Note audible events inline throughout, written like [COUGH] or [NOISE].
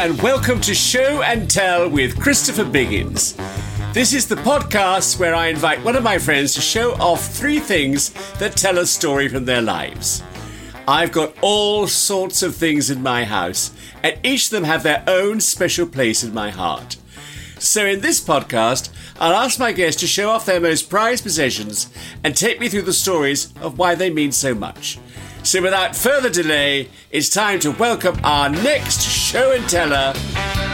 and welcome to Show and Tell with Christopher Biggins. This is the podcast where I invite one of my friends to show off three things that tell a story from their lives. I've got all sorts of things in my house, and each of them have their own special place in my heart. So, in this podcast, I'll ask my guests to show off their most prized possessions and take me through the stories of why they mean so much. So, without further delay, it's time to welcome our next show and teller,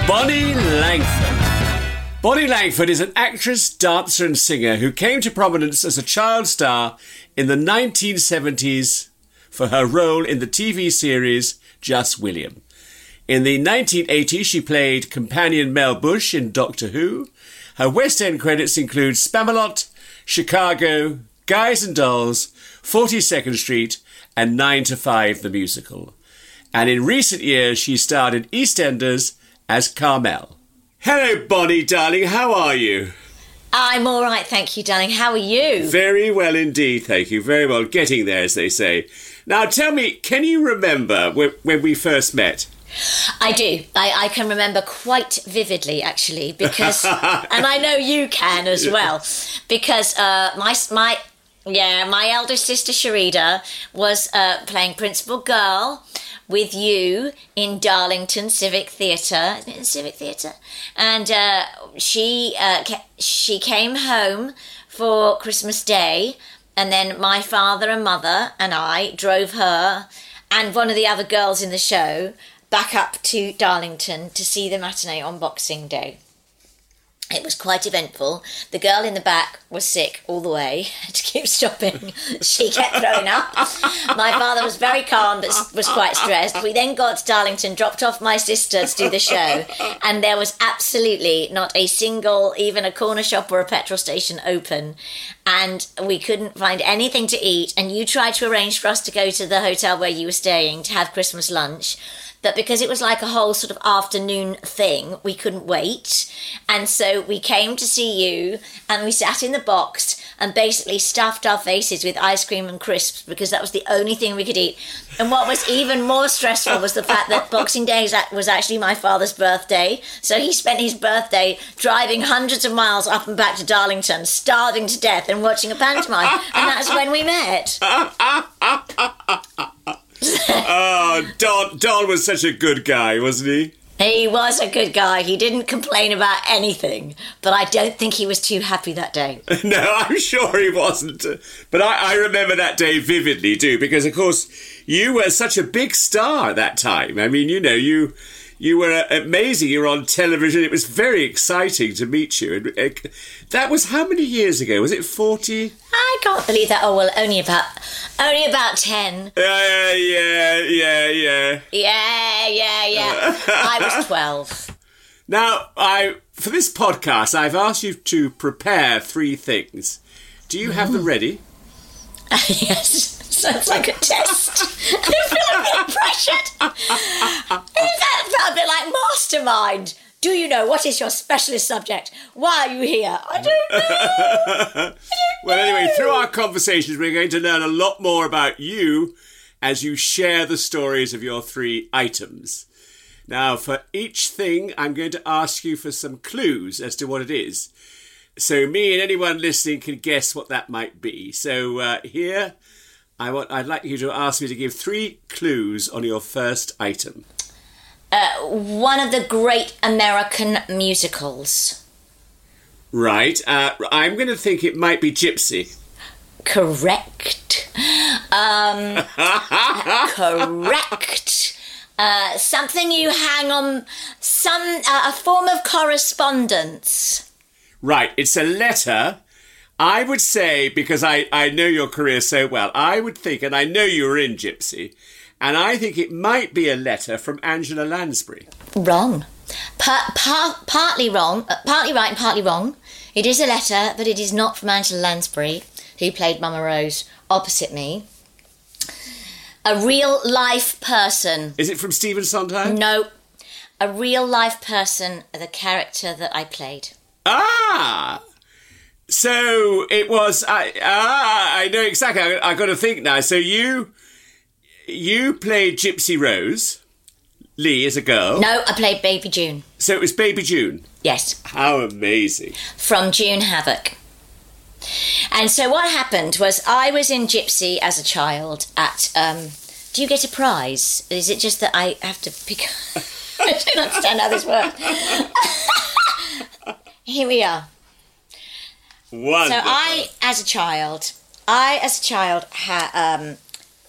Bonnie Langford. Bonnie Langford is an actress, dancer, and singer who came to prominence as a child star in the 1970s for her role in the TV series Just William. In the 1980s, she played companion Mel Bush in Doctor Who. Her West End credits include Spamalot, Chicago, Guys and Dolls, 42nd Street, and 9 to 5 the musical. And in recent years, she starred in EastEnders as Carmel. Hello, Bonnie, darling. How are you? I'm all right, thank you, darling. How are you? Very well indeed, thank you. Very well. Getting there, as they say. Now, tell me, can you remember when, when we first met? I do. I, I can remember quite vividly, actually, because, [LAUGHS] and I know you can as well, because uh, my my yeah, my elder sister Sharida was uh, playing principal girl with you in Darlington Civic Theatre, Isn't it Civic Theatre, and uh, she uh, ca- she came home for Christmas Day, and then my father and mother and I drove her and one of the other girls in the show back up to Darlington to see the matinee on Boxing Day. It was quite eventful. The girl in the back was sick all the way [LAUGHS] to keep stopping. [LAUGHS] She kept throwing up. My father was very calm but was quite stressed. We then got to Darlington, dropped off my sister to do the show, and there was absolutely not a single, even a corner shop or a petrol station open. And we couldn't find anything to eat. And you tried to arrange for us to go to the hotel where you were staying to have Christmas lunch that because it was like a whole sort of afternoon thing, we couldn't wait. And so we came to see you and we sat in the box and basically stuffed our faces with ice cream and crisps because that was the only thing we could eat. And what was even more stressful was the fact that Boxing Day was actually my father's birthday. So he spent his birthday driving hundreds of miles up and back to Darlington, starving to death and watching a pantomime. And that's when we met. [LAUGHS] oh, Don, Don was such a good guy, wasn't he? He was a good guy. He didn't complain about anything, but I don't think he was too happy that day. [LAUGHS] no, I'm sure he wasn't. But I, I, remember that day vividly too, because of course you were such a big star at that time. I mean, you know, you you were amazing. You were on television. It was very exciting to meet you. And uh, that was how many years ago? Was it forty? I can't believe that. Oh well, only about only about ten. Yeah, yeah, yeah, yeah. Yeah, yeah, yeah. [LAUGHS] I was twelve. Now, I for this podcast, I've asked you to prepare three things. Do you have them ready? [LAUGHS] yes. Sounds like a test. [LAUGHS] I feel a bit pressured. That felt a bit like mastermind. Do you know what is your specialist subject? Why are you here? I don't know. I don't well, anyway, through our conversations, we're going to learn a lot more about you as you share the stories of your three items. Now, for each thing, I'm going to ask you for some clues as to what it is. So, me and anyone listening can guess what that might be. So, uh, here I want, I'd like you to ask me to give three clues on your first item. Uh, one of the great American musicals. Right. Uh, I'm going to think it might be Gypsy. Correct. Um, [LAUGHS] correct. Uh, something you hang on, some uh, a form of correspondence. Right. It's a letter I would say, because I, I know your career so well, I would think, and I know you were in Gypsy, and I think it might be a letter from Angela Lansbury. Wrong. Pa- pa- partly wrong, uh, partly right and partly wrong. It is a letter, but it is not from Angela Lansbury, who played Mama Rose opposite me. A real life person. Is it from Stephen Sondheim? No. A real life person, the character that I played. Ah! So it was. I ah, I know exactly. I, I got to think now. So you you played Gypsy Rose, Lee as a girl. No, I played Baby June. So it was Baby June. Yes, How amazing. from June Havoc. And so what happened was I was in Gypsy as a child at. Um, do you get a prize? Is it just that I have to pick? [LAUGHS] I don't understand how this works. [LAUGHS] Here we are. Wonderful. So I, as a child, I as a child ha, um,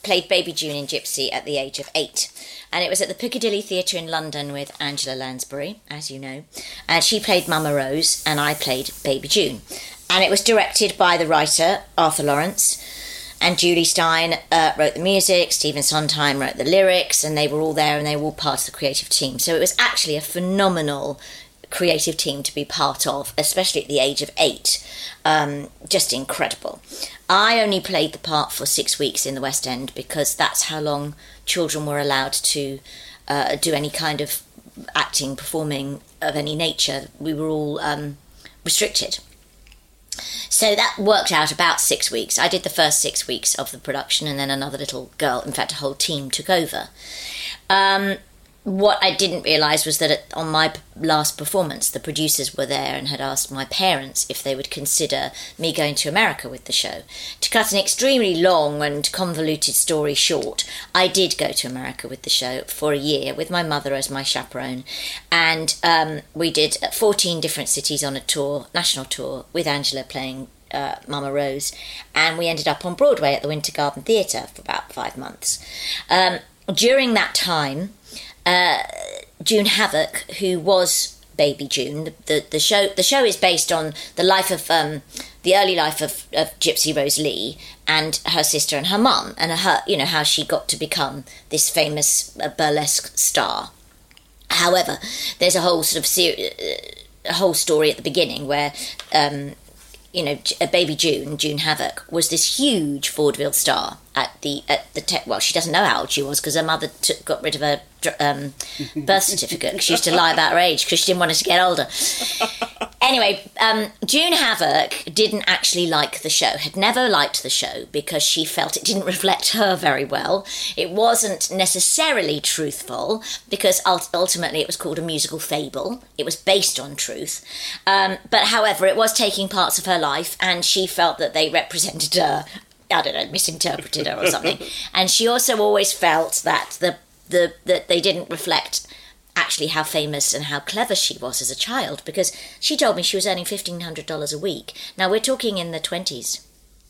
played Baby June in Gypsy at the age of eight, and it was at the Piccadilly Theatre in London with Angela Lansbury, as you know, and she played Mama Rose, and I played Baby June, and it was directed by the writer Arthur Laurents. And Jule Styne uh, wrote the music, Stephen Sondheim wrote the lyrics, and they were all there and they were all part of the creative team. So it was actually a phenomenal creative team to be part of, especially at the age of eight. Um, just incredible. I only played the part for six weeks in the West End because that's how long children were allowed to uh, do any kind of acting, performing of any nature. We were all um, restricted. So that worked out about six weeks. I did the first six weeks of the production, and then another little girl, in fact, a whole team took over. Um, what I didn't realise was that on my last performance, the producers were there and had asked my parents if they would consider me going to America with the show. To cut an extremely long and convoluted story short, I did go to America with the show for a year with my mother as my chaperone, and um, we did 14 different cities on a tour, national tour, with Angela playing uh, Mama Rose, and we ended up on Broadway at the Winter Garden Theatre for about five months. Um, during that time, June Havoc, who was Baby June, the, the, the show the show is based on the life of um, the early life of, of Gypsy Rose Lee and her sister and her mum, and her you know how she got to become this famous uh, burlesque star. However, there's a whole sort of ser- uh, a whole story at the beginning where um, you know, uh, Baby June, June Havoc, was this huge vaudeville star at the at the te- well, she doesn't know how old she was because her mother took, got rid of her um, birth [LAUGHS] certificate. she used to lie about her age because she didn't want her to get older. [LAUGHS] Anyway, um, June Havoc didn't actually like the show, had never liked the show because she felt it didn't reflect her very well. It wasn't necessarily truthful because ultimately it was called a musical fable. It was based on truth. Um, but however, it was taking parts of her life and she felt that they represented her. I don't know, misinterpreted her or something. and she also always felt that the, the that they didn't reflect actually how famous and how clever she was as a child because she told me she was earning $1,500 a week. Now, we're talking in the 20s,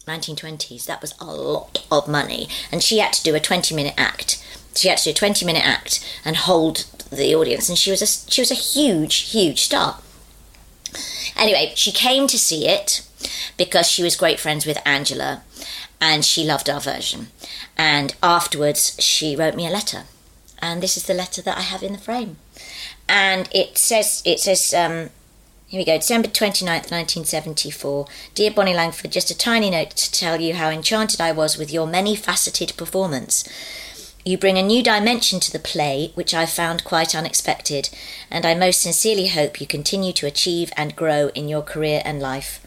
1920s. That was a lot of money. And she had to do a 20 minute act. She had to do a 20 minute act and hold the audience. And she was a, she was a huge, huge star. Anyway, she came to see it because she was great friends with Angela and she loved our version. And afterwards, she wrote me a letter and this is the letter that I have in the frame. And it says, it says, um, here we go, December 29th, 1974. Dear Bonnie Langford, just a tiny note to tell you how enchanted I was with your many faceted performance. You bring a new dimension to the play, which I found quite unexpected, and I most sincerely hope you continue to achieve and grow in your career and life.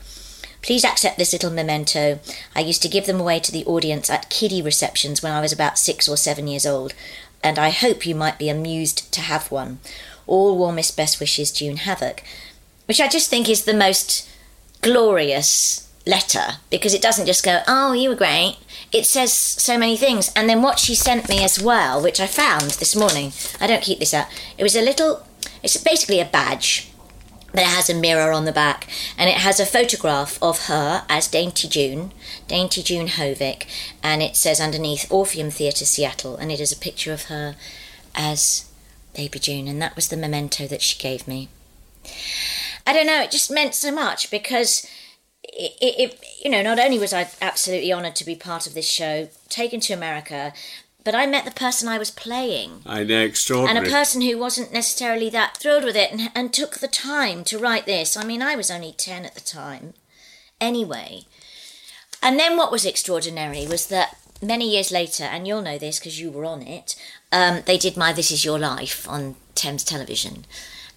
Please accept this little memento. I used to give them away to the audience at kiddie receptions when I was about six or seven years old and I hope you might be amused to have one. All warmest best wishes, June Havoc. Which I just think is the most glorious letter because it doesn't just go, oh, you were great. It says so many things. And then what she sent me as well, which I found this morning, I don't keep this out, it was a little, it's basically a badge but it has a mirror on the back. And it has a photograph of her as Dainty June, Dainty June Hovick, and it says underneath Orpheum Theatre Seattle, and it is a picture of her as Baby June, and that was the memento that she gave me. I don't know, it just meant so much because it, it, it you know, not only was I absolutely honoured to be part of this show, taken to America, but I met the person I was playing I know, and a person who wasn't necessarily that thrilled with it and, and took the time to write this. I mean, I was only 10 at the time. Anyway. And then what was extraordinary was that many years later, and you'll know this because you were on it, um, they did my This Is Your Life on Thames Television.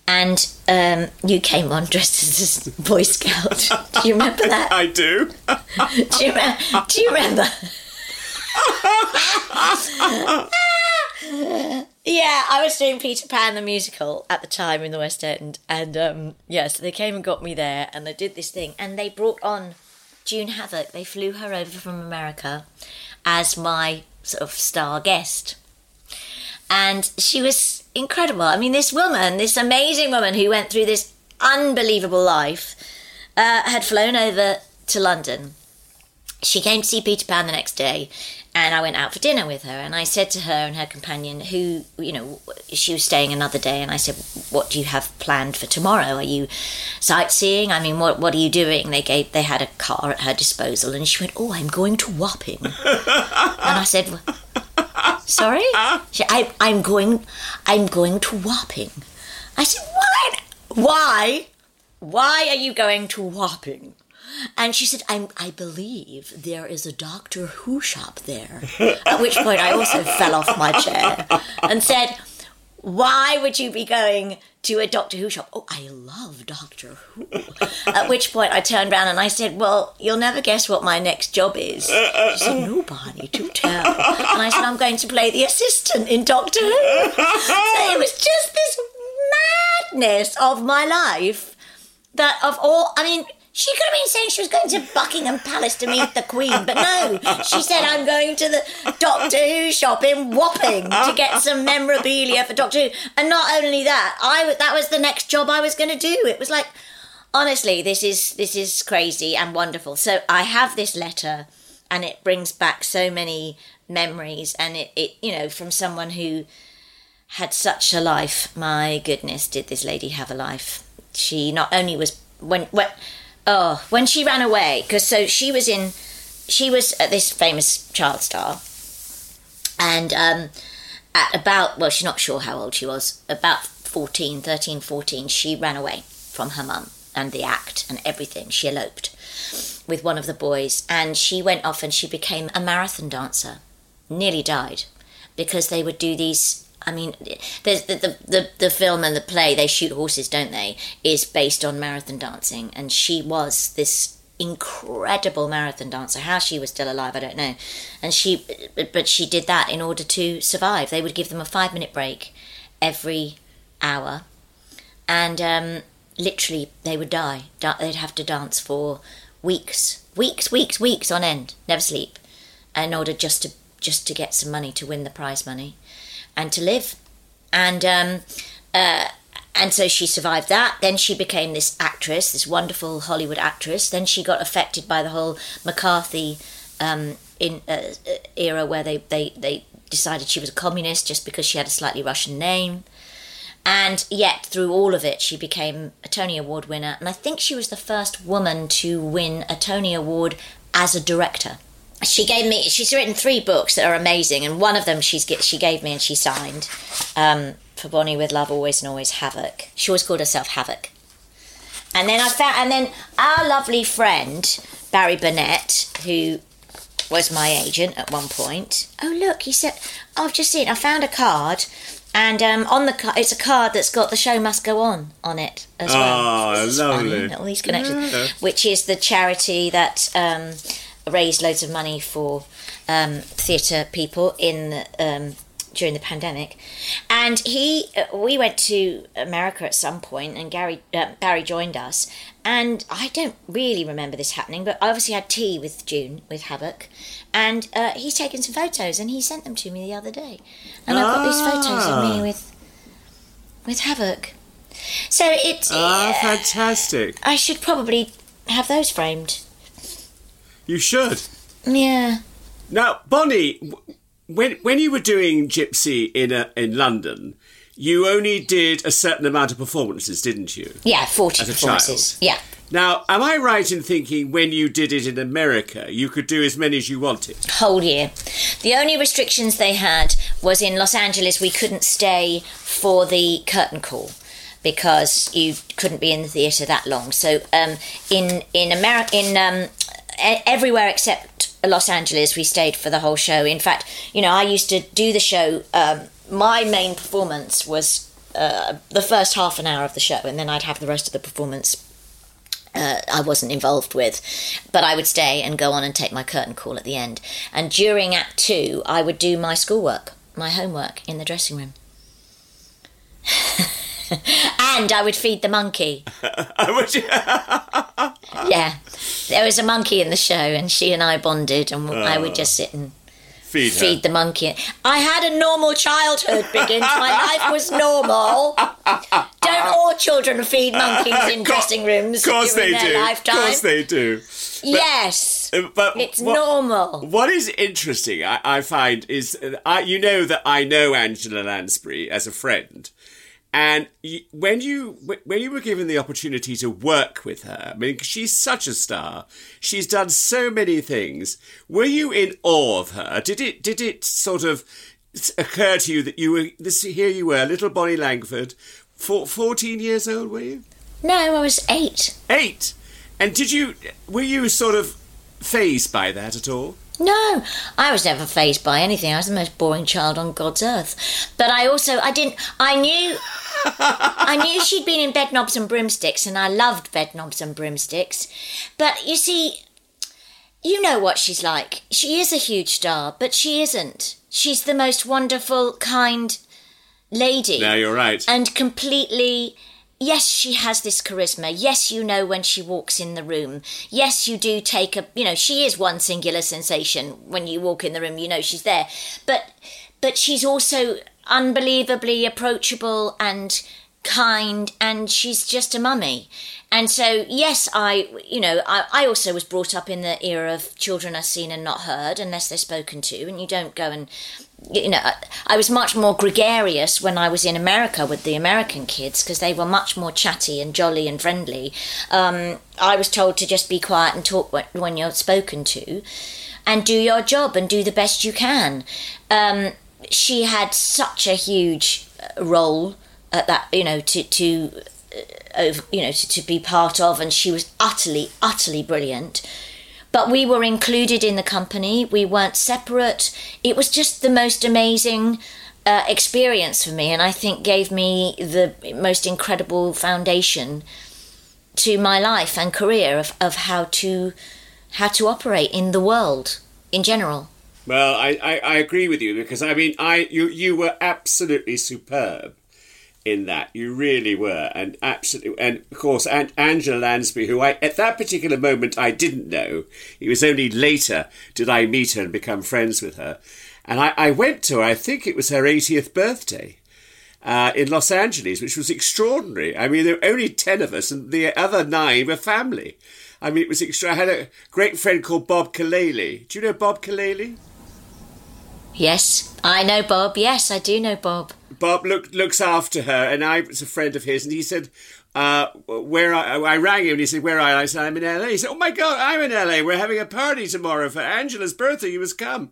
And um, you came on dressed as a Boy Scout. Do you remember that? [LAUGHS] I do. [LAUGHS] Do you, re- do you remember? Yeah, I was doing Peter Pan the musical at the time in the West End, and um, yeah, so they came and got me there, and they did this thing, and they brought on June Havoc. They flew her over from America as my sort of star guest, and she was incredible. I mean, this woman, this amazing woman who went through this unbelievable life, uh, had flown over to London. She came to see Peter Pan the next day, and I went out for dinner with her. And I said to her and her companion, who, you know, she was staying another day, and I said, What do you have planned for tomorrow? Are you sightseeing? I mean, what, what are you doing? They gave, they had a car at her disposal, and she went, Oh, I'm going to Wapping. and I said, Sorry? She, I, I'm going, I'm going to Wapping. I said, What? Why? Why are you going to Wapping? And she said, I'm, I believe there is a Doctor Who shop there. [LAUGHS] At which point I also fell off my chair and said, Why would you be going to a Doctor Who shop? Oh, I love Doctor Who. [LAUGHS] At which point I turned around and I said, Well, you'll never guess what my next job is. She said, No, Barney, do tell. And I said, I'm going to play the assistant in Doctor Who. So it was just this madness of my life that of all, I mean, she could have been saying she was going to Buckingham Palace to meet the Queen, but no, she said I'm going to the Doctor Who shop in Wapping to get some memorabilia for Doctor Who. And not only that, I that was the next job I was going to do. It was like, honestly, this is this is crazy and wonderful. So I have this letter, and it brings back so many memories, and it, it you know from someone who had such a life. My goodness, did this lady have a life? She not only was when when oh when she ran away because so she was in she was at this famous child star. And um at about well she's not sure how old she was about 14 13 14 she ran away from her mum and the act and everything. She eloped with one of the boys and she went off and she became a marathon dancer. Nearly died because they would do these I mean, there's the, the, the, the film and the play, they shoot horses, don't they, is based on marathon dancing. And she was this incredible marathon dancer. How she was still alive, I don't know. And she, but she did that in order to survive. They would give them a five minute break every hour. And um, literally, they would die. They'd have to dance for weeks, weeks, weeks, weeks on end, never sleep, in order just to just to get some money to win the prize money and to live. And um, uh, and so she survived that. Then she became this actress, this wonderful Hollywood actress. Then she got affected by the whole McCarthy um, in uh, era where they, they, they decided she was a communist just because she had a slightly Russian name. And yet, through all of it, she became a Tony Award winner. And I think she was the first woman to win a Tony Award as a director she gave me she's written three books that are amazing and one of them she's she gave me and she signed um, for bonnie with love always and always havoc she always called herself havoc and then i found and then our lovely friend barry burnett who was my agent at one point oh look he said oh, i've just seen i found a card and um, on the card, it's a card that's got the show must go on on it as well. Oh, lovely! All these connections, yeah. which is the charity that um, raised loads of money for um, theatre people in um, during the pandemic, and he uh, we went to America at some point, and Gary uh, Barry joined us, and I don't really remember this happening, but I obviously had tea with June with Havoc, and uh, he's taken some photos, and he sent them to me the other day, and ah. I've got these photos of me ah. with with Havoc. So it's ah uh, fantastic. I should probably have those framed. You should. Yeah. Now, Bonnie, when when you were doing Gypsy in a, in London, you only did a certain amount of performances, didn't you? Yeah, forty as performances. Yeah. Now, am I right in thinking when you did it in America, you could do as many as you wanted? Whole year. The only restrictions they had was in Los Angeles, we couldn't stay for the curtain call because you couldn't be in the theatre that long. So um, in in America, in um, everywhere except Los Angeles, we stayed for the whole show. In fact, you know, I used to do the show. Um, my main performance was uh, the first half an hour of the show, and then I'd have the rest of the performance. Uh, I wasn't involved with, but I would stay and go on and take my curtain call at the end. And during Act Two, I would do my schoolwork, my homework in the dressing room. [LAUGHS] [LAUGHS] and I would feed the monkey. [LAUGHS] Would you- [LAUGHS] Yeah, there was a monkey in the show, and she and I bonded, and I would just sit and Feed feed the monkey. I had a normal childhood, Biggins. My life was normal. Don't all children feed monkeys in dressing rooms Of course during they their do. lifetime? Of course they do. yes, Uh, But it's what- normal. What is interesting, I, I find, is uh, I, you know that I know Angela Lansbury as a friend, and when you when you were given the opportunity to work with her, I mean, she's such a star. She's done so many things. Were you in awe of her? Did it did it sort of occur to you that you were this? Here you were, little Bonnie Langford, fourteen years old, were you? No, I was eight. Eight. And did you were you sort of phased by that at all? No, I was never phased by anything. I was the most boring child on God's earth. But I also, I didn't, I knew, [LAUGHS] I knew she'd been in Bedknobs and Broomsticks, and I loved Bedknobs and Broomsticks. But you see, you know what she's like. She is a huge star, but she isn't. She's the most wonderful, kind lady. No, you're right. and completely yes she has this charisma. Yes you know when she walks in the room. Yes you do take a you know she is one singular sensation. When you walk in the room you know she's there. But but she's also unbelievably approachable and kind and she's just a mummy. And so yes i you know I, I also was brought up in the era of children are seen and not heard unless they're spoken to and you don't go and you know, I- was much more gregarious when I was in America with the American kids because they were much more chatty and jolly and friendly. Um, I was told to just be quiet and talk when, when you're spoken to and do your job and do the best you can. Um, she had such a huge uh, role at that, you know, to, to uh, over, you know, to, to be part of, and she was utterly, utterly brilliant but we were included in the company. We weren't separate. It was just the most amazing uh, experience for me, and I think gave me the most incredible foundation to my life and career of, of how to how to operate in the world in general. Well, I, I, I agree with you because I mean I you you were absolutely superb in that. You really were and absolutely and of course An- Angela Lansbury who I at that particular moment I didn't know. It was only later did I meet her and become friends with her. And I, I went to her I think it was her 80th birthday uh, in Los Angeles which was extraordinary. I mean there were only 10 of us and the other nine were family. I mean it was extra I had a great friend called Bob Kalele do you know Bob Kalele Yes, I know Bob. Yes, I do know Bob. Bob look, looks after her, and I was a friend of his, and he said, uh, "Where I, I rang him, and he said, "Where are you?" I said, "I'm in LA." He said, "Oh my God, I'm in LA. We're having a party tomorrow for Angela's birthday. You must come."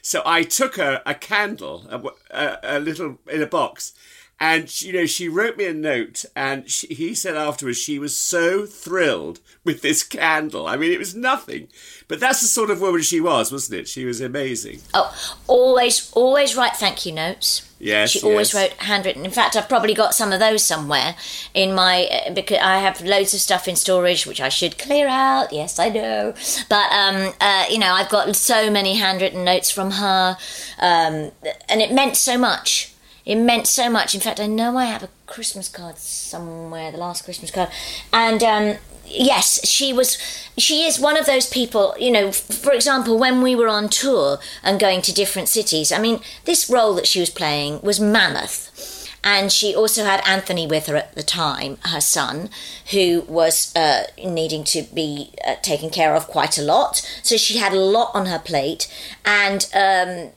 So I took her a candle, a, a, a little in a box, and she, you know she wrote me a note, and she, he said afterwards she was so thrilled [LAUGHS] with this candle. I mean, it was nothing, but that's the sort of woman she was, wasn't it? She was amazing. Oh, always, always write thank you notes. Yes, she always yes. wrote handwritten. In fact, I've probably got some of those somewhere in my uh, because I have loads of stuff in storage which I should clear out. Yes, I know, but um, uh, you know, I've got so many handwritten notes from her, um, and it meant so much. It meant so much. In fact, I know I have a Christmas card somewhere, the last Christmas card, and um, yes, she was. She is one of those people. You know, for example, when we were on tour and going to different cities. I mean, this role that she was playing was mammoth. And she also had Anthony with her at the time, her son, who was uh, needing to be uh, taken care of quite a lot. So she had a lot on her plate, and um,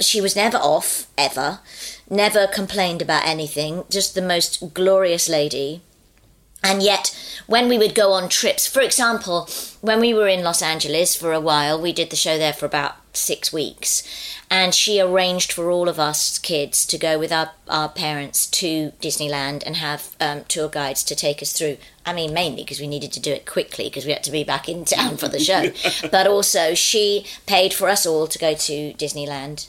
she was never off ever, never complained about anything. Just the most glorious lady. And yet, when we would go on trips, for example, when we were in Los Angeles for a while, we did the show there for about six weeks, and she arranged for all of us kids to go with our, our parents to Disneyland and have um, tour guides to take us through. I mean, mainly because we needed to do it quickly because we had to be back in [LAUGHS] town for the show, [LAUGHS] but also she paid for us all to go to Disneyland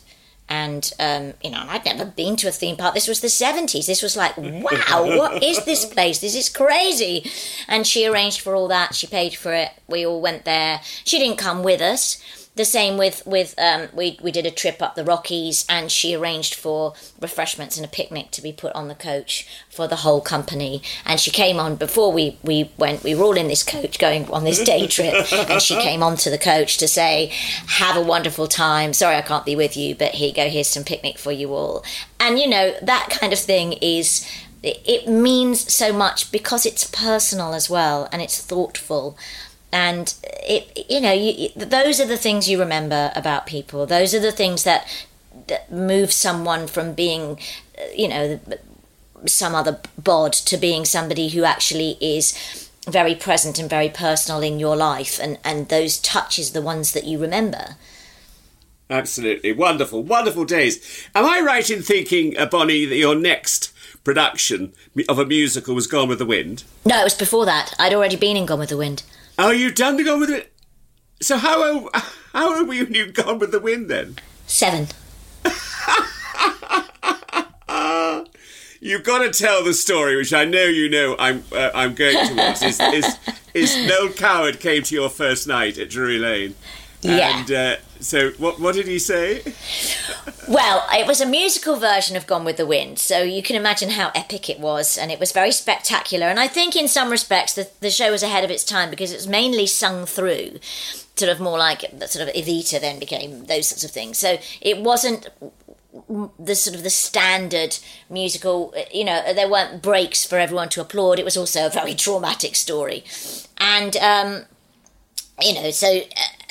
and um, you know, I'd never been to a theme park. This was the seventies. This was like, wow, what is this place? This is crazy. And she arranged for all that. She paid for it. We all went there. She didn't come with us, the same with with um, we we did a trip up the Rockies, and she arranged for refreshments and a picnic to be put on the coach for the whole company. And she came on before we we went. We were all in this coach going on this day trip, [LAUGHS] and she came onto the coach to say, "Have a wonderful time. Sorry I can't be with you, but here you go. Here's some picnic for you all." And you know that kind of thing is it means so much because it's personal as well and it's thoughtful and it you know you, those are the things you remember about people. Those are the things that, that move someone from being you know some other bod to being somebody who actually is very present and very personal in your life. And and those touches the ones that you remember. Absolutely. Wonderful. Wonderful days. Am i right in thinking uh, bonnie that your next production of a musical was gone with the wind? No it was before that. I'd already been in gone with the wind Oh, you've done the Gone with the Wind. So how how old were you when you Gone with the Wind then? Seven. You've got to tell the story, which I know you know. I'm uh, I'm going towards. Is, is is Noel Coward came to your first night at Drury Lane? Yeah. And uh, so, what what did he say? Well, it was a musical version of Gone with the Wind, so you can imagine how epic it was, and it was very spectacular. And I think, in some respects, the, the show was ahead of its time because it was mainly sung through, sort of more like sort of Evita then became those sorts of things. So it wasn't the sort of the standard musical you know there weren't breaks for everyone to applaud it was also a very traumatic story and um you know, so, uh,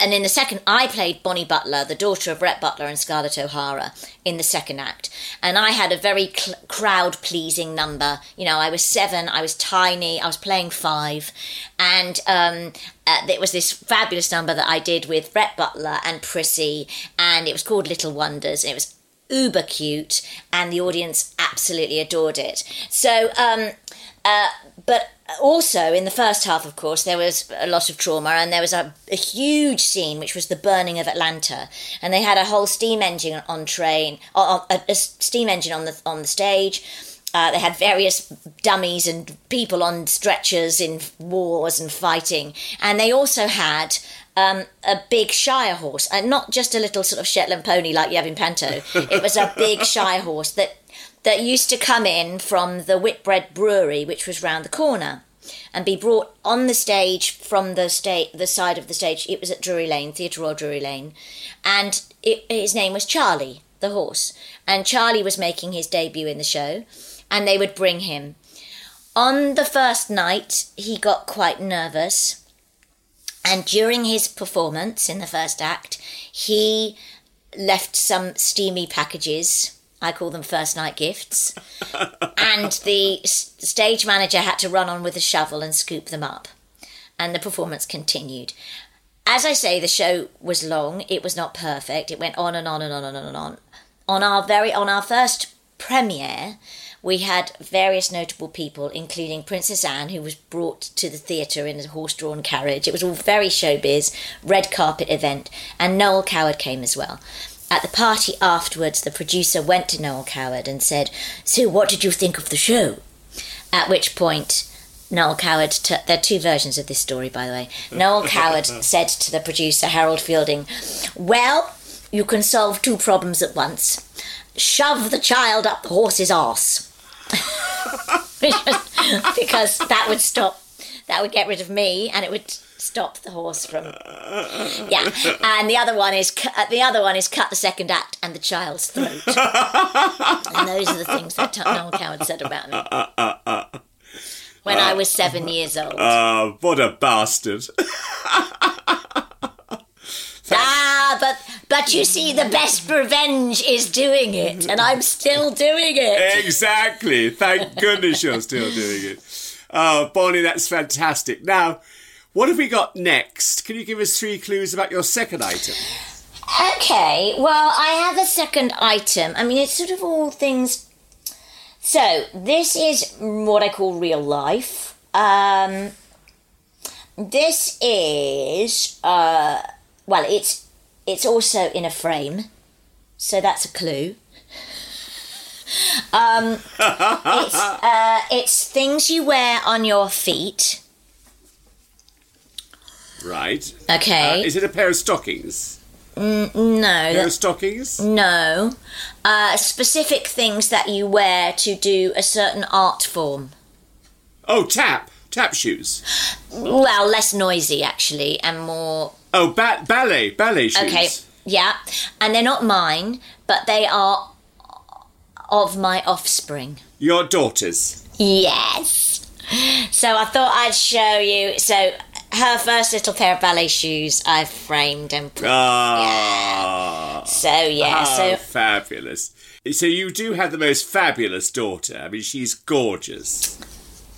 and in the second, I played Bonnie Butler, the daughter of Rhett Butler and Scarlett O'Hara, in the second act. And I had a very cl- crowd pleasing number. You know, I was seven, I was tiny, I was playing five. And um, uh, it was this fabulous number that I did with Rhett Butler and Prissy, and it was called Little Wonders. And it was uber cute, and the audience absolutely adored it. So, um, uh, but also in the first half, of course, there was a lot of trauma, and there was a, a, huge scene which was the burning of Atlanta, and they had a whole steam engine on train, or, a, a steam engine on the on the stage. Uh, they had various dummies and people on stretchers in wars and fighting, and they also had um, a big Shire horse, and not just a little sort of Shetland pony like you have in Panto. It was a big [LAUGHS] Shire horse that that used to come in from the Whitbread Brewery, which was round the corner, and be brought on the stage from the state, the side of the stage. It was at Drury Lane, Theatre Royal Drury Lane, and it, his name was Charlie, the horse, and Charlie was making his debut in the show, and they would bring him. On the first night, he got quite nervous, and during his performance in the first act, he left some steamy packages I call them first night gifts. and the stage manager had to run on with a shovel and scoop them up. And the performance continued. As I say, the show was long. It was not perfect. It went on and on and on and on and on. On our very on our first premiere, we had various notable people, including Princess Anne, who was brought to the theatre in a horse-drawn carriage. It was all very showbiz, red carpet event, and Noel Coward came as well. At the party afterwards, the producer went to Noel Coward and said, So, what did you think of the show? At which point, Noel Coward, t- there are two versions of this story, by the way. Noel Coward [LAUGHS] said to the producer, Harold Fielding, Well, you can solve two problems at once. Shove the child up the horse's arse. [LAUGHS] because that would stop, that would get rid of me and it would stop the horse from. Yeah, and the other one is uh, the other one is cut the second act and the child's throat. and those are the things that Noel Coward said about me when I was seven years old. Ah, uh, what a bastard! [LAUGHS] ah, but but you see, the best revenge is doing it, and I'm still doing it. Exactly. Thank goodness you're still doing it. Oh, Bonnie, that's fantastic. Now, what have we got next? Can you give us three clues about your second item? Okay, well, I have a second item. I mean, it's sort of all things. So, this is what I call real life. Um, this is, uh, well, it's it's also in a frame, so that's a clue. Um, [LAUGHS] it's, uh, it's things you wear on your feet Right. Okay. Uh, is it a pair of stockings? Mm, no. No that- stockings? no. Uh, specific things that you wear to do a certain art form. Oh, tap. Tap shoes. Well, less noisy actually, and more. Oh, ba- ballet. Ballet shoes. Okay, yeah. And they're not mine, but they are of my offspring. Your daughters. Yes. So I thought I'd show you. So her first little pair of ballet shoes I've framed and put. Ah. So yeah, Oh, so fabulous. So you do have the most fabulous daughter. I mean, she's gorgeous.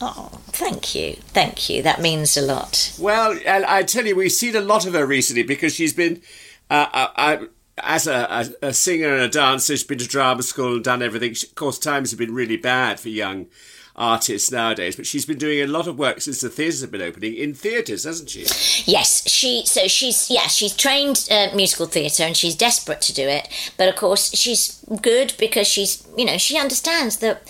oh, thank you, thank you. That means a lot. Well, and I tell you, we've seen a lot of her recently because she's been, uh, uh, uh, as a, a, a singer and a dancer, she's been to drama school and done everything. She- Of course, times have been really bad for young artists nowadays, but she's been doing a lot of work since the theatres have been opening in theatres, hasn't she? Yes, she. So she's yeah, she's trained uh, musical theatre and she's desperate to do it. But of course, she's good because she's you know she understands that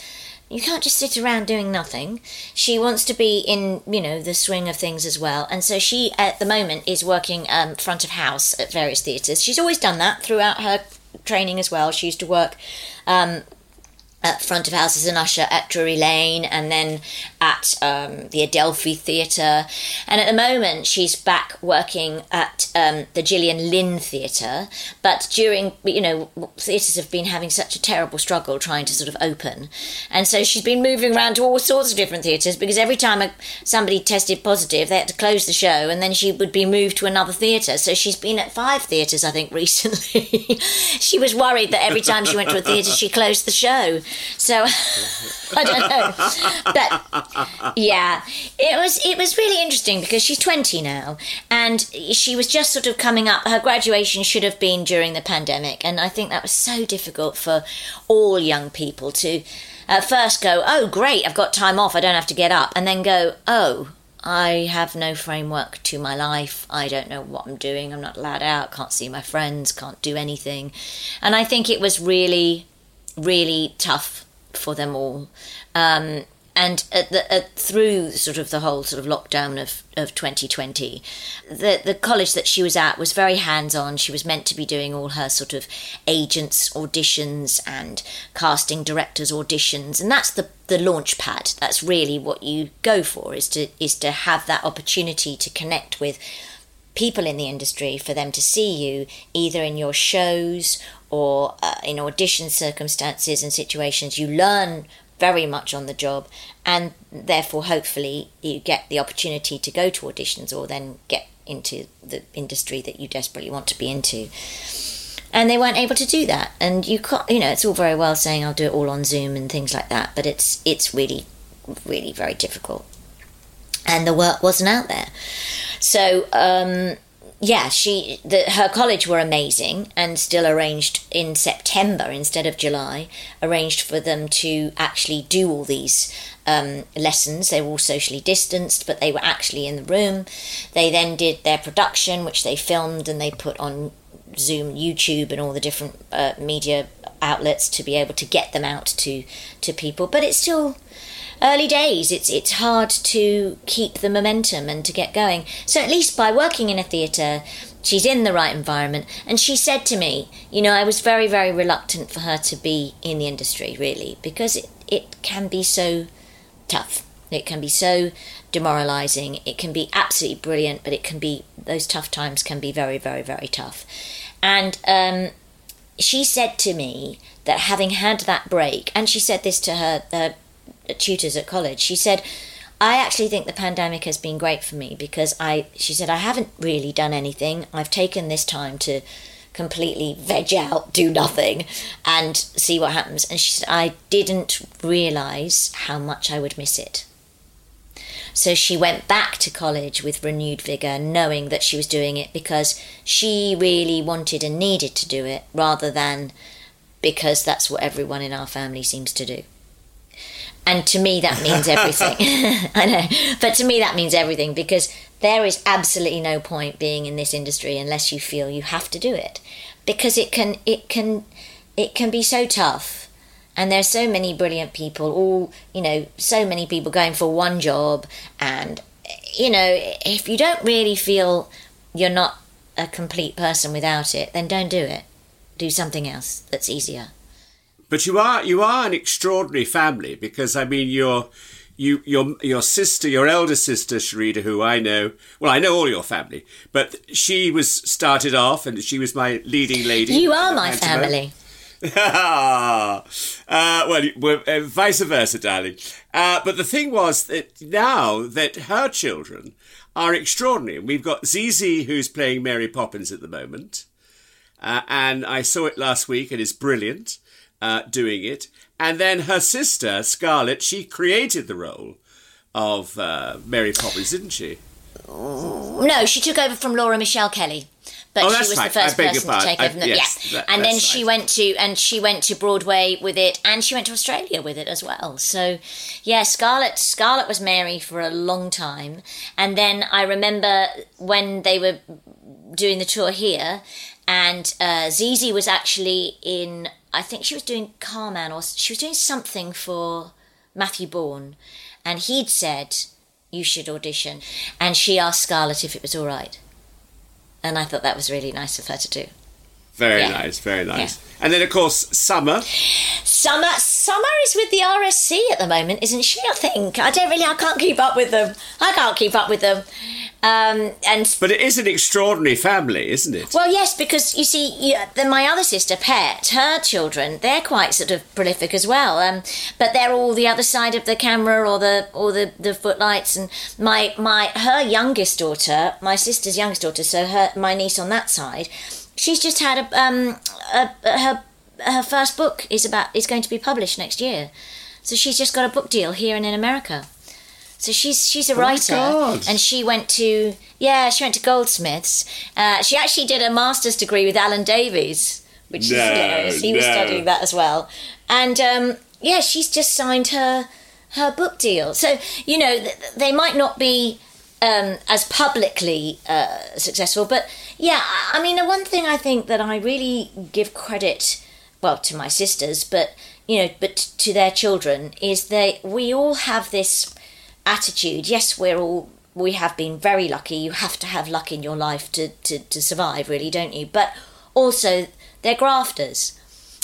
you can't just sit around doing nothing. She wants to be in you know the swing of things as well. And so she at the moment is working um, front of house at various theatres. She's always done that throughout her training as well. She used to work. Um, at front of house as an usher at Drury Lane and then at um, the Adelphi Theatre. And at the moment, she's back working at um, the Gillian Lynne Theatre. But during, you know, theatres have been having such a terrible struggle trying to sort of open. And so she's been moving around to all sorts of different theatres because every time somebody tested positive, they had to close the show and then she would be moved to another theatre. So she's been at five theatres, I think, [LAUGHS] recently. she was worried that every time she went to a theatre, she closed the show. So [LAUGHS] [LAUGHS] I don't know, but yeah, it was it was really interesting because she's twenty now, and she was just sort of coming up. Her graduation should have been during the pandemic, and I think that was so difficult for all young people to at first go, "Oh, great, I've got time off. I don't have to get up," and then go, "Oh." I have no framework to my life. I don't know what I'm doing. I'm not allowed out, can't see my friends, can't do anything. And I think it was really, really tough for them all. Um, and at the, at, through sort of the whole sort of lockdown of, of 2020, the, the college that she was at was very hands on. She was meant to be doing all her sort of agents' auditions and casting directors' auditions. And that's the, the launch pad. That's really what you go for is to, is to have that opportunity to connect with people in the industry for them to see you either in your shows or uh, in audition circumstances and situations. You learn very much on the job, and therefore, hopefully, you get the opportunity to go to auditions or then get into the industry that you desperately want to be into. And they weren't able to do that, and you can't. You know, it's all very well saying I'll do it all on Zoom and things like that, but it's it's really, really very difficult, and the work wasn't out there. So um, yeah, she the, her college were amazing and still arranged in September instead of July. Arranged for them to actually do all these um, lessons. They were all socially distanced, but they were actually in the room. They then did their production, which they filmed and they put on Zoom, YouTube, and all the different uh, media outlets to be able to get them out to to people. But it's still early days it's it's hard to keep the momentum and to get going. So at least by working in a theatre she's in the right environment. And she said to me you know i was very very reluctant for her to be in the industry really because it, it can be so tough. It can be so demoralizing. It can be absolutely brilliant but it can be those tough times can be very very very tough. And um, she said to me that having had that break and she said this to her, her tutors at college. She said, I actually think the pandemic has been great for me because I, she said, I haven't really done anything. I've taken this time to completely veg out, do nothing, and see what happens. And she said, I didn't realise how much I would miss it. So she went back to college with renewed vigour, knowing that she was doing it because she really wanted and needed to do it rather than because that's what everyone in our family seems to do. And to me, that means everything. [LAUGHS] [LAUGHS] I know. But to me, that means everything because there is absolutely no point being in this industry unless you feel you have to do it. Because it can, it can, it can be so tough. And there's so many brilliant people, all, you know, so many people going for one job. And, you know, if you don't really feel you're not a complete person without it, then don't do it. Do something else that's easier. But you are you are an extraordinary family because I mean your you your your sister, your elder sister Sharida, who I know well, I know all your family, but she was started off and she was my leading lady. You are my family. [LAUGHS] uh, well, well uh, vice versa, darling. Uh, but the thing was that now that her children are extraordinary, we've got Zizi who's playing Mary Poppins at the moment, uh, and I saw it last week and it's brilliant uh, doing it. And then her sister, Scarlett, she created the role of uh, Mary Poppins, didn't she? No, she took over from Laura Michelle Kelly. But Oh, she was right. the first I beg your person to take over. I- the- yes, yeah, that- and then she right. went to and she went to Broadway with it, and she went to Australia with it as well. So, yeah, Scarlett Scarlett was Mary for a long time, and then I remember when they were doing the tour here, and uh, Zizi was actually in. I think she was doing Carman, or she was doing something for Matthew Bourne, and he'd said you should audition, and she asked Scarlett if it was all right, and I thought that was really nice of her to do. Very Yeah. nice, very nice. And then, of course, Summer. Summer, Summer is with the RSC at the moment, isn't she? I think I don't really. I can't keep up with them. I can't keep up with them. Um, and But it is an extraordinary family, isn't it? well, yes, because you see, you, then my other sister, Pet, her children, they're quite sort of prolific as well. Um, but they're all the other side of the camera or the or the, the footlights. And my my her youngest daughter, my sister's youngest daughter, so her my niece on that side, she's just had a um a, her her first book is about is going to be published next year. So she's just got a book deal here and in America. So she's she's a my writer, and she went to yeah she went to Goldsmiths. Uh, she actually did a master's degree with Alan Davies, which No, is hilarious. He was no. studying that as well, and um, yeah, she's just signed her her book deal. So you know th- they might not be um, as publicly uh, successful, but yeah, I mean the one thing I think that I really give credit well to my sisters, but you know, but to their children is they we all have this attitude. Yes, we're all we have been very lucky. You have to have luck in your life to to, to survive, really, don't you? But also they're grafters.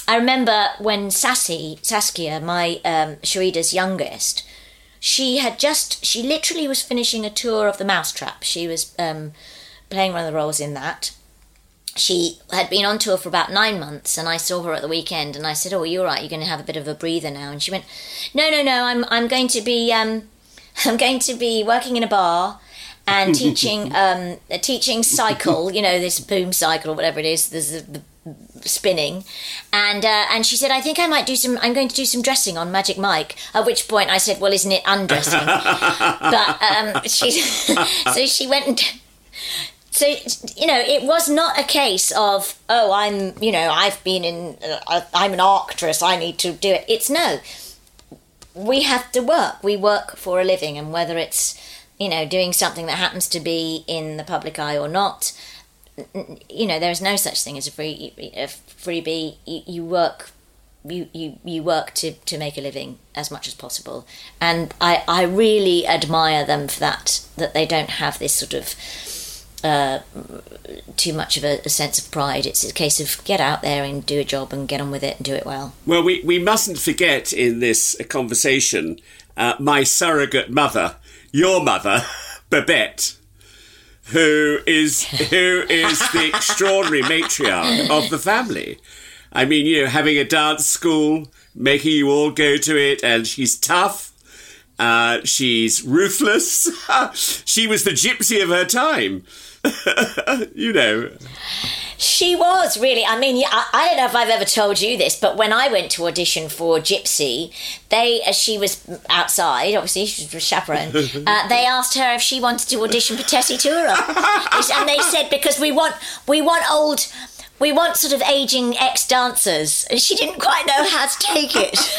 I remember when Sassy Saskia, my um, Cherida's youngest, she had just she literally was finishing a tour of the Mousetrap. She was um, playing one of the roles in that. She had been on tour for about nine months, and I saw her at the weekend, and I said, "Oh, you're right. You're going to have a bit of a breather now." And she went, "No, no, no. I'm I'm going to be um, [LAUGHS] I'm going to be working in a bar." And teaching, [LAUGHS] um, teaching cycle, you know, this boom cycle or whatever it is. There's the, the spinning, and uh, and she said, I think I might do some. I'm going to do some dressing on Magic Mike. At which point I said, Well, isn't it undressing? [LAUGHS] but um, she [LAUGHS] so she went and. So you know, it was not a case of oh, I'm you know I've been in uh, I'm an actress. I need to do it. It's no. We have to work. We work for a living, and whether it's you know doing something that happens to be in the public eye or not, you know there is no such thing as a free a freebie you, you work you, you you work to to make a living as much as possible. And i i really admire them for that that they don't have this sort of uh, too much of a, a sense of pride. It's a case of get out there and do a job and get on with it and do it well. Well, we, we mustn't forget in this conversation uh, my surrogate mother, your mother, [LAUGHS] Babette, who is who is the extraordinary matriarch of the family. I mean, you know, having a dance school, making you all go to it, and she's tough. Uh, she's ruthless. [LAUGHS] she was the gypsy of her time. [LAUGHS] you know. She was really. I mean, yeah, I, I don't know if I've ever told you this, but when I went to audition for Gypsy, they, as she was outside, obviously she was a chaperone. [LAUGHS] uh, they asked her if she wanted to audition for Tessie Tura, [LAUGHS] and they said because we want we want old. We want sort of aging ex dancers, and she didn't quite know how to take it. [LAUGHS]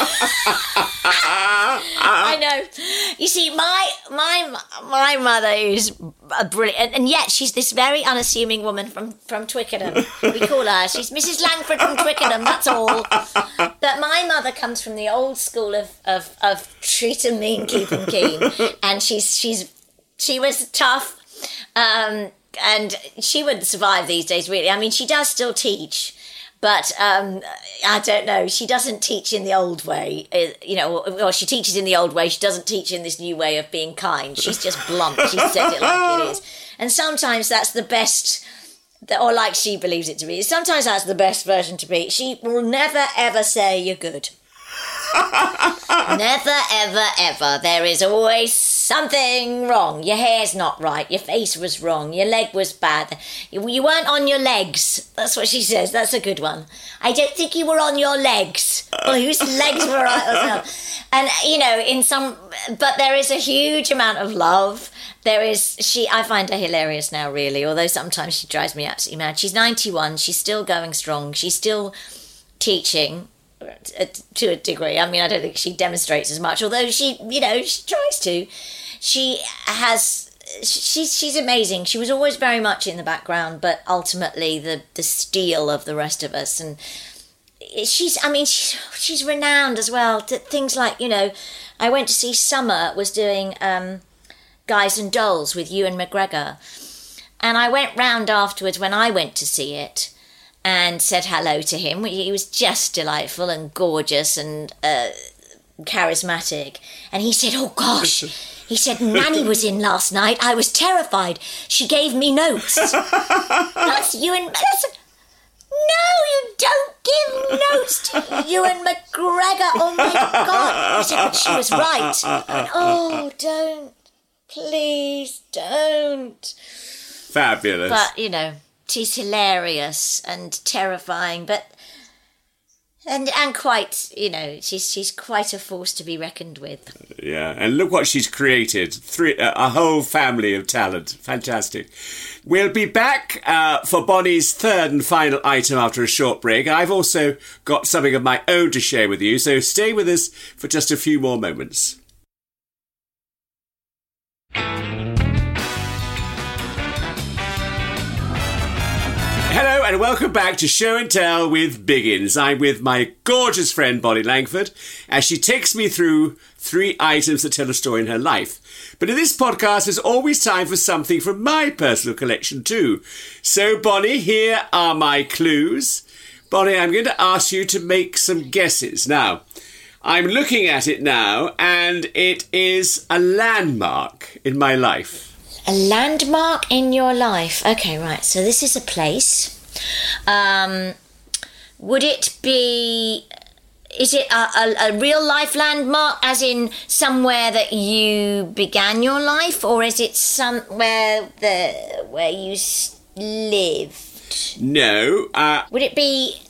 I know. You see, my my my mother is a brilliant, and, and yet she's this very unassuming woman from from Twickenham. We call her. She's Mrs. Langford from Twickenham. That's all. But my mother comes from the old school of of, of treat 'em mean, keep 'em keen, and she's she's she was tough. Um, and she wouldn't survive these days, really. I mean, she does still teach, but um, I don't know. She doesn't teach in the old way, uh, you know. Or she teaches in the old way. She doesn't teach in this new way of being kind. She's just blunt. She says it like it is, and sometimes that's the best. Or like she believes it to be. Sometimes that's the best version to be. She will never ever say you're good. [LAUGHS] Never, ever, ever. There is always something wrong. Your hair's not right. Your face was wrong. Your leg was bad. You, you weren't on your legs. That's what she says. That's a good one. I don't think you were on your legs. Well, whose [LAUGHS] legs were right? And, you know, in some, but there is a huge amount of love. There is, she, I find her hilarious now, really, although sometimes she drives me absolutely mad. She's 91. She's still going strong. She's still teaching to a degree. I mean, I don't think she demonstrates as much, although she, you know, she tries to. She has. She's she's amazing. She was always very much in the background, but ultimately the the steel of the rest of us. And she's. I mean, she's she's renowned as well. Things like you know, I went to see Summer was doing um, Guys and Dolls with Ewan McGregor, and I went round afterwards when I went to see it and said hello to him. He was just delightful and gorgeous and uh, charismatic. And he said, Oh gosh. [LAUGHS] He said, Nanny was in last night. I was terrified. She gave me notes. that's Ewan. That's, no, you don't give notes to Ewan McGregor. Oh my God. He said, but she was right. Went, oh, don't. Please don't. Fabulous. But, you know, she's hilarious and terrifying, but and and quite you know she's she's quite a force to be reckoned with. Yeah, and look what she's created three a whole family of talent. Fantastic. We'll be back uh, for Bonnie's third and final item after a short break. I've also got something of my own to share with you, so stay with us for just a few more moments. Hello and welcome back to Show and Tell with Biggins. I'm with my gorgeous friend Bonnie Langford as she takes me through three items that tell a story in her life. But in this podcast, there's always time for something from my personal collection too. So, Bonnie, here are my clues. Bonnie, I'm going to ask you to make some guesses. Now, I'm looking at it now, and it is a landmark in my life. A landmark in your life. Okay, right. So this is a place. Um, would it be? Is it a, a, a, real life landmark, as in somewhere that you began your life, or is it somewhere the where you lived? No. Uh, would it be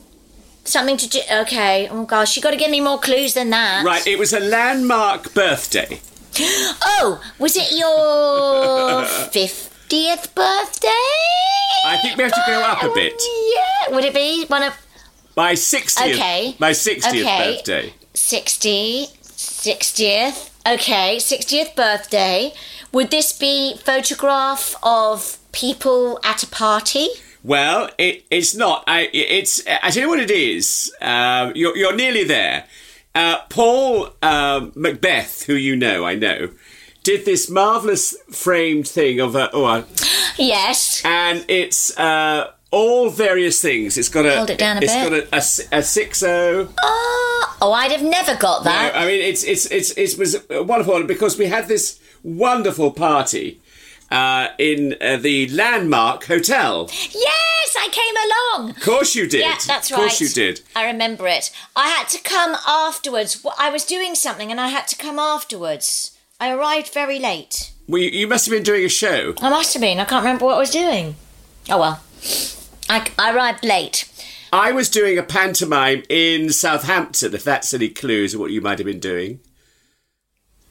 something to do? Okay. Oh gosh, you got to give me more clues than that. Right. It was a landmark birthday. Oh, was it your [LAUGHS] 50th birthday? I think we have to go up a bit. Yeah. Would it be one of. My 60th. Okay. My 60th okay. birthday. 60, 60th. Okay, 60th birthday. Would this be photograph of people at a party? Well, it, it's not. I, it's. I tell you what it is. Uh, you're, you're nearly there. Uh, Paul uh, Macbeth, who you know, I know, did this marvelous framed thing of a. Oh, uh, yes. And it's uh, all various things. It's got a. Hold it down a it's bit. got a, a, a six o. Oh, oh, I'd have never got that. No, I mean, it's it's it's it was wonderful because we had this wonderful party. Uh, in uh, the Landmark Hotel. Yes, I came along. Of course you did. Yeah, that's right. Of course you did. I remember it. I had to come afterwards. I was doing something and I had to come afterwards. I arrived very late. Well, you, you must have been doing a show. I must have been. I can't remember what I was doing. Oh well. I, I arrived late. I was doing a pantomime in Southampton, if that's any clues of what you might have been doing.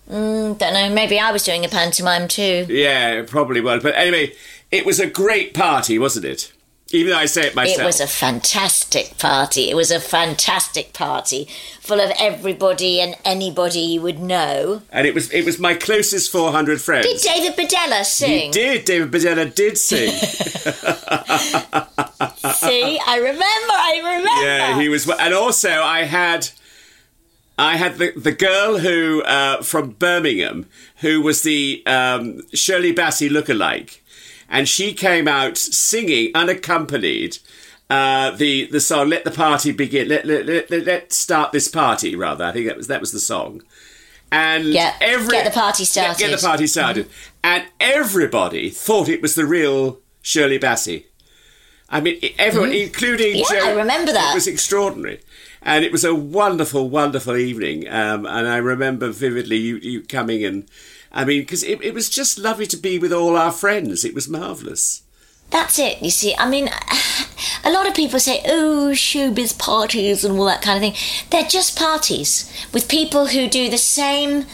Mm, don't know. Maybe I was doing a pantomime too. Yeah, probably was. But anyway, it was a great party, wasn't it? Even though I say it myself. It was a fantastic party. It was a fantastic party, full of everybody and anybody you would know. and it was it was my closest 400 friends. Did David Bedella He sing? did. David Bedella did sing. [LAUGHS] [LAUGHS] See, I remember. I remember. yeah, he was. And also, I had. I had the, the girl who uh, from Birmingham who was the um, Shirley Bassey lookalike, and she came out singing unaccompanied uh, the the song "Let the Party Begin." Let let, let, let, let start this party. Rather, I think that was that was the song. And Get- every get the party Get- Get, started. the party started, and everybody thought it was the real Shirley Bassey. I mean, everyone, including Mm-hmm. Yeah, Joe. I remember that. It was extraordinary, and it was a wonderful, wonderful evening. Um, and I remember vividly you, you coming and, I mean, because it, it was just lovely to be with all our friends. It was marvelous. That's it. You see, I mean, [SIGHS] a lot of people say, "Oh, showbiz parties and all that kind of thing." They're just parties with people who do the same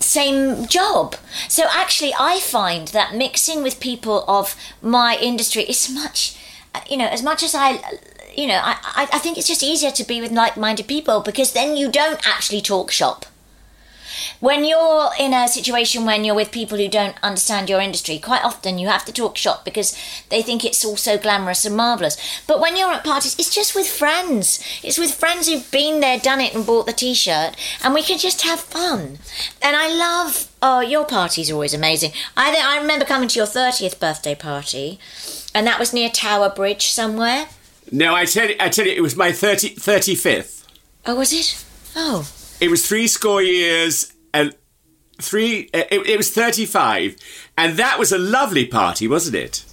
same job. So actually, I find that mixing with people of my industry is much, you know, as much as I. You know, I, I, I think it's just easier to be with like minded people because then you don't actually talk shop when you're in a situation when you're with people who don't understand your industry, quite often you have to talk shop because they think it's all so glamorous and marvellous. But when you're at parties, it's just with friends. It's with friends who've been there, done it, and bought the t shirt, and we can just have fun. And I love, oh, your parties are always amazing. I, th- I remember coming to your 30th birthday party, and that was near Tower Bridge somewhere. No, I tell you, I tell you, it was my 30, 35th. Oh, was it? Oh. It was three score years and three. Uh, it, it was thirty-five, and that was a lovely party, wasn't it?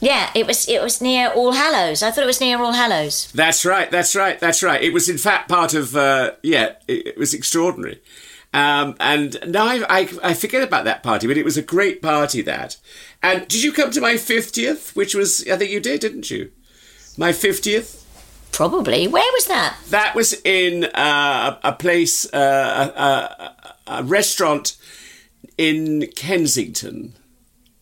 Yeah, it was it was near All Hallows. I thought it was near All Hallows. That's right. That's right. That's right. It was in fact part of. Uh, yeah, it, it was extraordinary. Um, and now I, I, I forget about that party, but it was a great party. That. And did you come to my fiftieth? Which was I think you did, didn't you? My fiftieth. Probably. Where was that? That was in uh, a, place, uh, a, a, a restaurant in Kensington.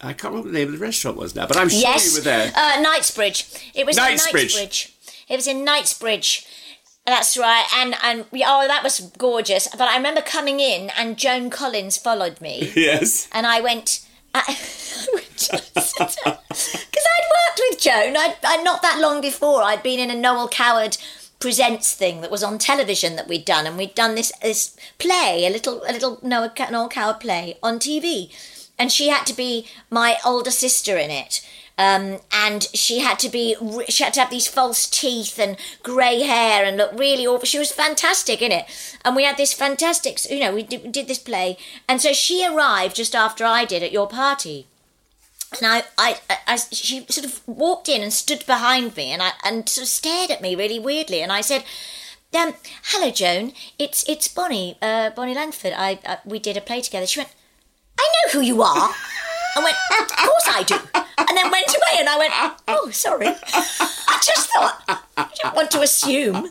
I can't remember what the name of the restaurant was now, but I'm sure yes. you were there. Uh, Knightsbridge. It was Knightsbridge. in Knightsbridge. It was in Knightsbridge. That's right. And and oh, that was gorgeous. But I remember coming in and Joan Collins followed me, [LAUGHS] yes. and I went. Because [LAUGHS] I'd worked with Joan, I'd, I'd not that long before. I'd been in a Noel Coward presents thing that was on television that we'd done, and we'd done this this play, a little a little Noel, Noel Coward play on TV, and she had to be my older sister in it. Um, and she had to be, she had to have these false teeth and grey hair and look really awful. She was fantastic in it. And we had this fantastic, you know, we did, we did this play. And so she arrived just after I did at your party and I, I, I, she sort of walked in and stood behind me, and I, and sort of stared at me really weirdly, and I said, um, "Hello, Joan. It's it's Bonnie, uh, Bonnie Langford. I, I we did a play together." She went, "I know who you are." I went, "Of course I do," and then went away, and I went, "Oh, sorry." I just thought I didn't want to assume.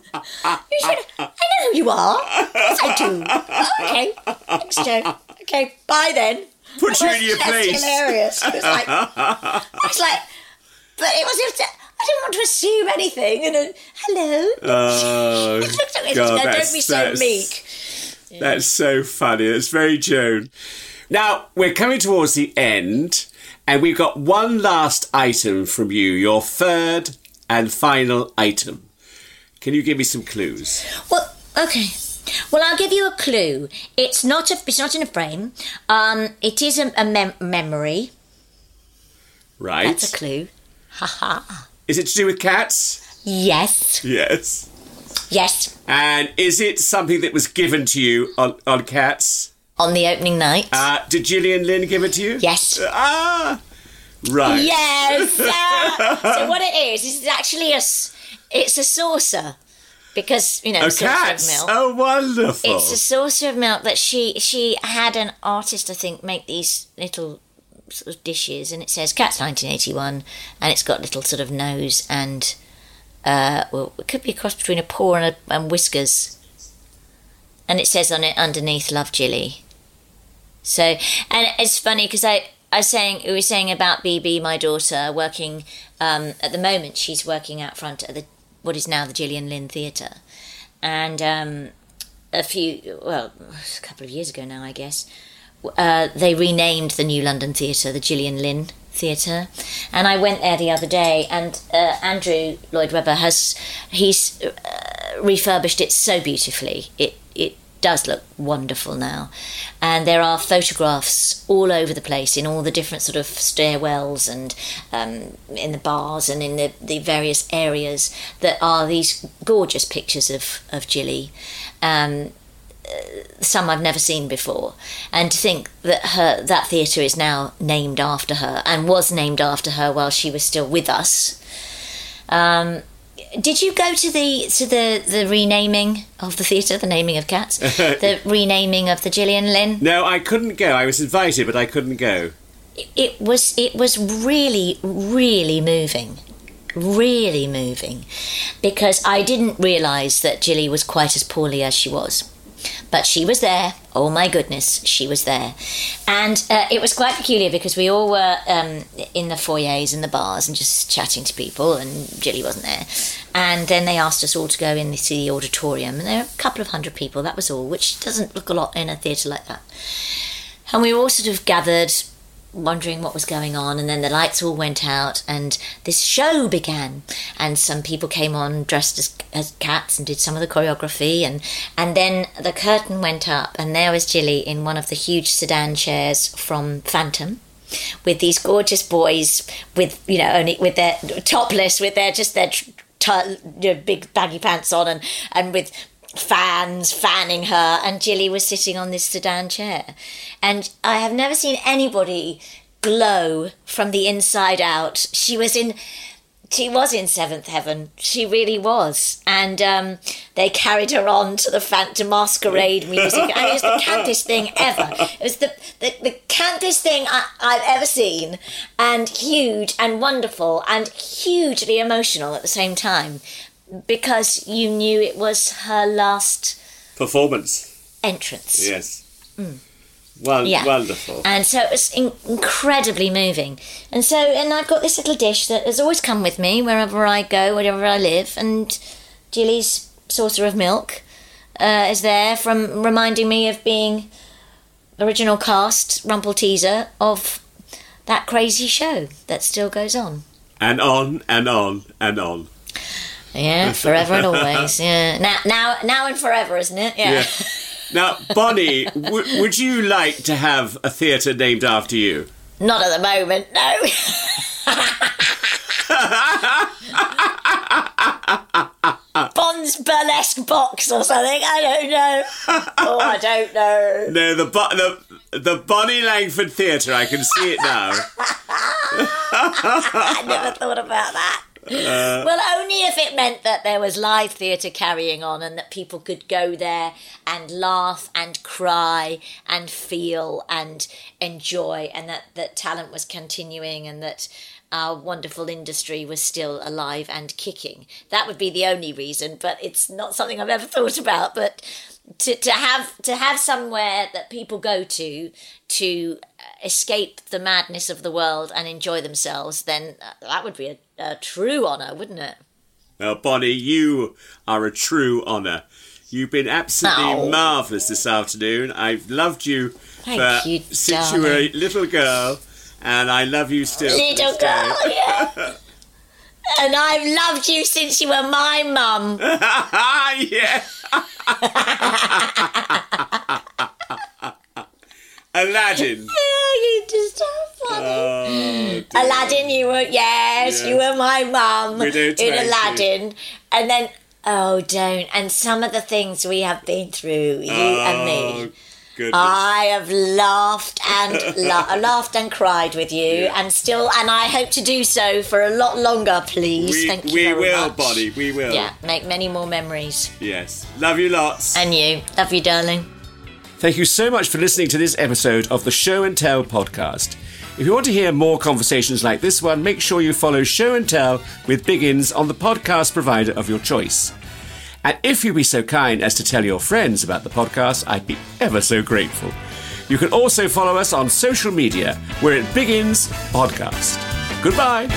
She went, I know who you are. Course I do. Okay, thanks, Joan. Okay, bye then. [LAUGHS] Put you in your That's place. hilarious. It was like, [LAUGHS] I was like, but it was just, I didn't want to assume anything. And then, hello. Oh, It looked at me, God, no, that's- don't be so that's- meek. That's so funny. It's very Joan. Now, we're coming towards the end, and we've got one last item from you, your third and final item. Can you give me some clues? Well, okay. Well, I'll give you a clue. It's not a. It's not in a frame. Um, it is a, a mem- memory. Right. That's a clue. Haha. Is it to do with cats? Yes. Yes. Yes. And is it something that was given to you on, on cats? On the opening night. Uh, did Gillian Lynne give it to you? yes. Ah, right. Yes. uh, [LAUGHS] so what it is is it's actually a It's a saucer, because you know A saucer cat. of milk. Oh, wonderful. It's a saucer of milk that she she had an artist I think make these little sort of dishes, and it says Cat's 1981, and it's got little sort of nose and uh, well, it could be a cross between a paw and, a, and whiskers, and it says on it underneath "Love Jilly." So, and it's funny because I. I was saying we were saying about BB, my daughter, working um, at the moment. She's working out front at the what is now the Gillian Lynne Theatre, and um, a few, well, a couple of years ago now, I guess, uh, they renamed the New London Theatre the Gillian Lynne Theatre, and I went there the other day, and uh, Andrew Lloyd Webber has he's uh, refurbished it so beautifully. It it does look wonderful now. And there are photographs all over the place in all the different sort of stairwells and um, in the bars and in the, the various areas that are these gorgeous pictures of, of Jilly. Um, some I've never seen before, and to think that her that theatre is now named after her and was named after her while she was still with us. Um, did you go to the to the the renaming of the theatre, the naming of cats, [LAUGHS] the renaming of the Gillian Lynne? No, I couldn't go. I was invited, but I couldn't go. It, it was it was really really moving, really moving, because I didn't realise that Jilly was quite as poorly as she was. But she was there. Oh my goodness, she was there. And uh, it was quite peculiar because we all were um, in the foyers and the bars and just chatting to people, and Jilly wasn't there. And then they asked us all to go into the auditorium, and there were a couple of hundred people, that was all, which doesn't look a lot in a theatre like that. And we all sort of gathered wondering what was going on and then the lights all went out and this show began. And some people came on dressed as, as cats and did some of the choreography and and then the curtain went up and there was Jilly in one of the huge sedan chairs from Phantom with these gorgeous boys with you know only with their topless with their just their t- big baggy pants on and and with fans fanning her, and Jilly was sitting on this sedan chair. And I have never seen anybody glow from the inside out. She was in. She was in seventh heaven. She really was, and um, they carried her on to the Phantom Masquerade [LAUGHS] music. and it was the cantest thing ever. It was the the, the cantest thing I, I've ever seen, and huge and wonderful and hugely emotional at the same time because you knew it was her last Performance. entrance. Yes. Well, Yeah. Wonderful. And so it was in- incredibly moving. And so, and I've got this little dish that has always come with me wherever I go, wherever I live. And Jilly's saucer of milk uh, is there from reminding me of being original cast Rumpleteazer of that crazy show that still goes on. And on and on and on. Yeah, forever and [LAUGHS] always. Yeah, now, now, now and forever, isn't it? Yeah. Now, Bonnie, [LAUGHS] w- would you like to have a theatre named after you? Not at the moment, no. [LAUGHS] Bond's burlesque box or something. I don't know. Oh, I don't know. No, the the the Bonnie Langford Theatre. I can see it now. I never thought about that. Uh, well, only if it meant that there was live theatre carrying on and that people could go there and laugh and cry and feel and enjoy, and that, that talent was continuing and that our wonderful industry was still alive and kicking. That would be the only reason, but it's not something I've ever [LAUGHS] thought about. But to, to have to have somewhere that people go to to escape the madness of the world and enjoy themselves, then uh, that would be a, a true honour, wouldn't it? Well, Bonnie, you are a true honour. You've been absolutely Oh. marvellous this afternoon. I've loved you Thank for you, since you were a little girl, and I love you still. Little girl, yeah. [LAUGHS] and I've loved you since you were my mum. [LAUGHS] yeah. [LAUGHS] Aladdin. Yeah, you just so funny. Oh. Aladdin, you were yes, you were my mum in. Aladdin, and then oh, don't and some of the things we have been through, you and Oh, me. Goodness. I have laughed and [LAUGHS] la- laughed and cried with you, Yeah. and still, and I hope to do so for a lot longer. Please, we, thank you we very will, much. Bonnie. We will. Yeah, make many more memories. Yes. Love you lots. And you, love you, darling. Thank you so much for listening to this episode of the Show and Tell podcast. If you want to hear more conversations like this one, make sure you follow Show and Tell with Biggins on the podcast provider of your choice. And if you'd be so kind as to tell your friends about the podcast, I'd be ever so grateful. You can also follow us on social media. We're at Biggins Podcast. Goodbye.